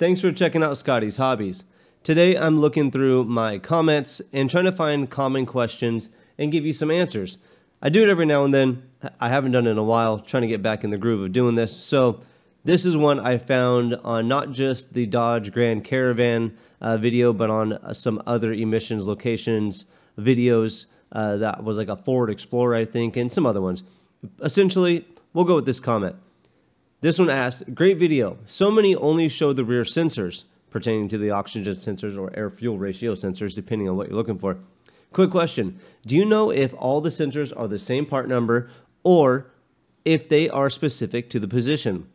Thanks for checking out Scotty's Hobbies. Today I'm looking through my comments and trying to find common questions and give you some answers. I do it every now and then. I haven't done it in a while, trying to get back in the groove of doing this. So, this is one I found on not just the Dodge Grand Caravan uh, video, but on uh, some other emissions locations videos. Uh, that was like a Ford Explorer, I think, and some other ones. Essentially, we'll go with this comment. This one asks, great video. So many only show the rear sensors pertaining to the oxygen sensors or air fuel ratio sensors, depending on what you're looking for. Quick question Do you know if all the sensors are the same part number or if they are specific to the position?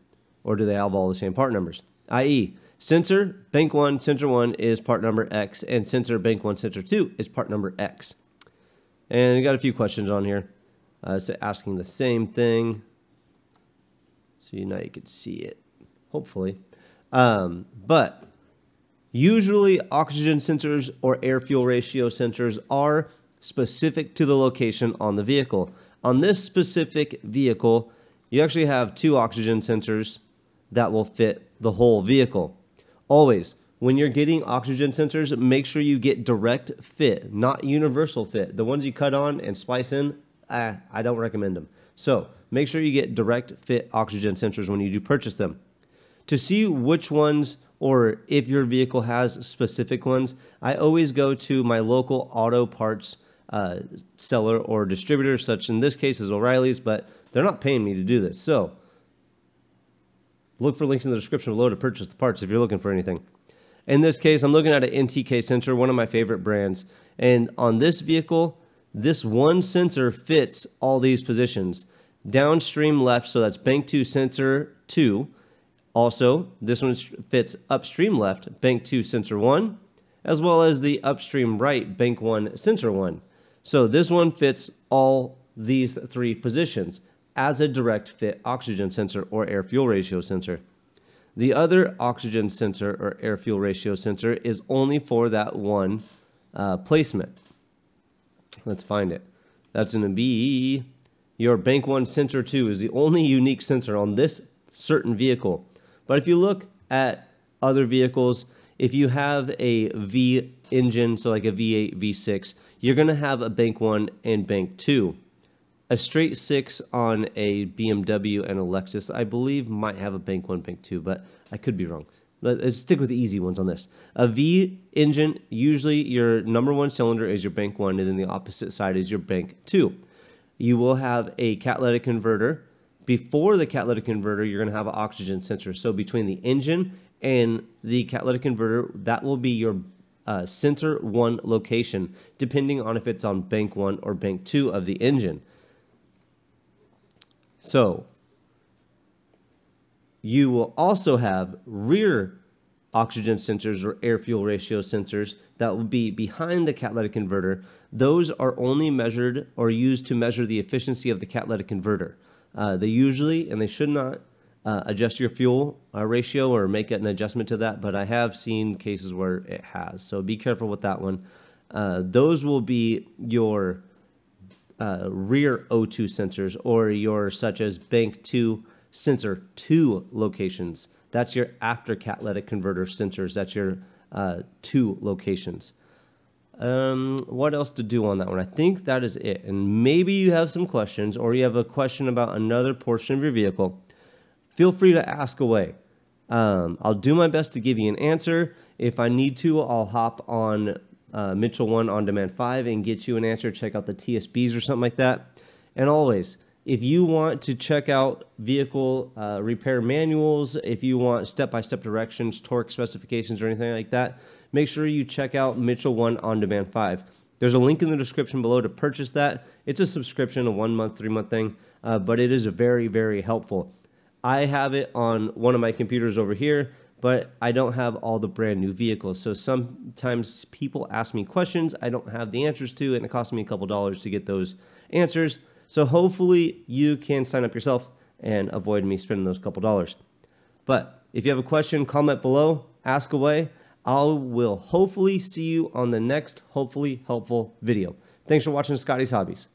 Or do they have all the same part numbers? I.e., sensor bank 1, sensor 1 is part number X, and sensor bank 1, sensor 2 is part number X. And you got a few questions on here uh, asking the same thing. So you now you can see it, hopefully. Um, but usually oxygen sensors or air fuel ratio sensors are specific to the location on the vehicle. On this specific vehicle, you actually have two oxygen sensors that will fit the whole vehicle. Always, when you're getting oxygen sensors, make sure you get direct fit, not universal fit. The ones you cut on and splice in, ah, I don't recommend them. So make sure you get direct fit oxygen sensors when you do purchase them. To see which ones or if your vehicle has specific ones, I always go to my local auto parts uh, seller or distributor, such in this case is O'Reilly's, but they're not paying me to do this. So look for links in the description below to purchase the parts if you're looking for anything. In this case, I'm looking at an NTK sensor, one of my favorite brands. And on this vehicle, this one sensor fits all these positions downstream left, so that's bank 2 sensor 2. Also, this one fits upstream left, bank 2 sensor 1, as well as the upstream right, bank 1 sensor 1. So this one fits all these three positions as a direct fit oxygen sensor or air fuel ratio sensor. The other oxygen sensor or air fuel ratio sensor is only for that one uh, placement. Let's find it. That's going to be your Bank One Sensor 2 is the only unique sensor on this certain vehicle. But if you look at other vehicles, if you have a V engine, so like a V8, V6, you're going to have a Bank 1 and Bank 2. A straight 6 on a BMW and a Lexus, I believe, might have a Bank 1, Bank 2, but I could be wrong. Let's stick with the easy ones on this. A V engine, usually your number one cylinder is your Bank 1, and then the opposite side is your Bank 2 you will have a catalytic converter. Before the catalytic converter, you're going to have an oxygen sensor. So between the engine and the catalytic converter, that will be your uh, sensor one location, depending on if it's on bank one or bank two of the engine. So you will also have rear oxygen sensors or air fuel ratio sensors that will be behind the catalytic converter. Those are only measured or used to measure the efficiency of the catalytic converter. Uh, they usually, and they should not, uh, adjust your fuel uh, ratio or make an adjustment to that, but I have seen cases where it has. So be careful with that one. Uh, those will be your uh, rear O2 sensors or your such as bank 2 sensor 2 locations. That's your after catalytic converter sensors. That's your uh, two locations. Um, what else to do on that one? I think that is it. And maybe you have some questions or you have a question about another portion of your vehicle. Feel free to ask away. Um, I'll do my best to give you an answer. If I need to, I'll hop on uh, Mitchell One on Demand 5 and get you an answer. Check out the TSBs or something like that. And always, if you want to check out vehicle uh, repair manuals, if you want step by step directions, torque specifications, or anything like that, make sure you check out Mitchell One On Demand 5. There's a link in the description below to purchase that. It's a subscription, a one month, three month thing, uh, but it is very, very helpful. I have it on one of my computers over here, but I don't have all the brand new vehicles. So sometimes people ask me questions I don't have the answers to, and it costs me a couple dollars to get those answers. So hopefully you can sign up yourself and avoid me spending those couple dollars. But if you have a question, comment below, ask away. I will hopefully see you on the next hopefully helpful video. Thanks for watching Scotty's Hobbies.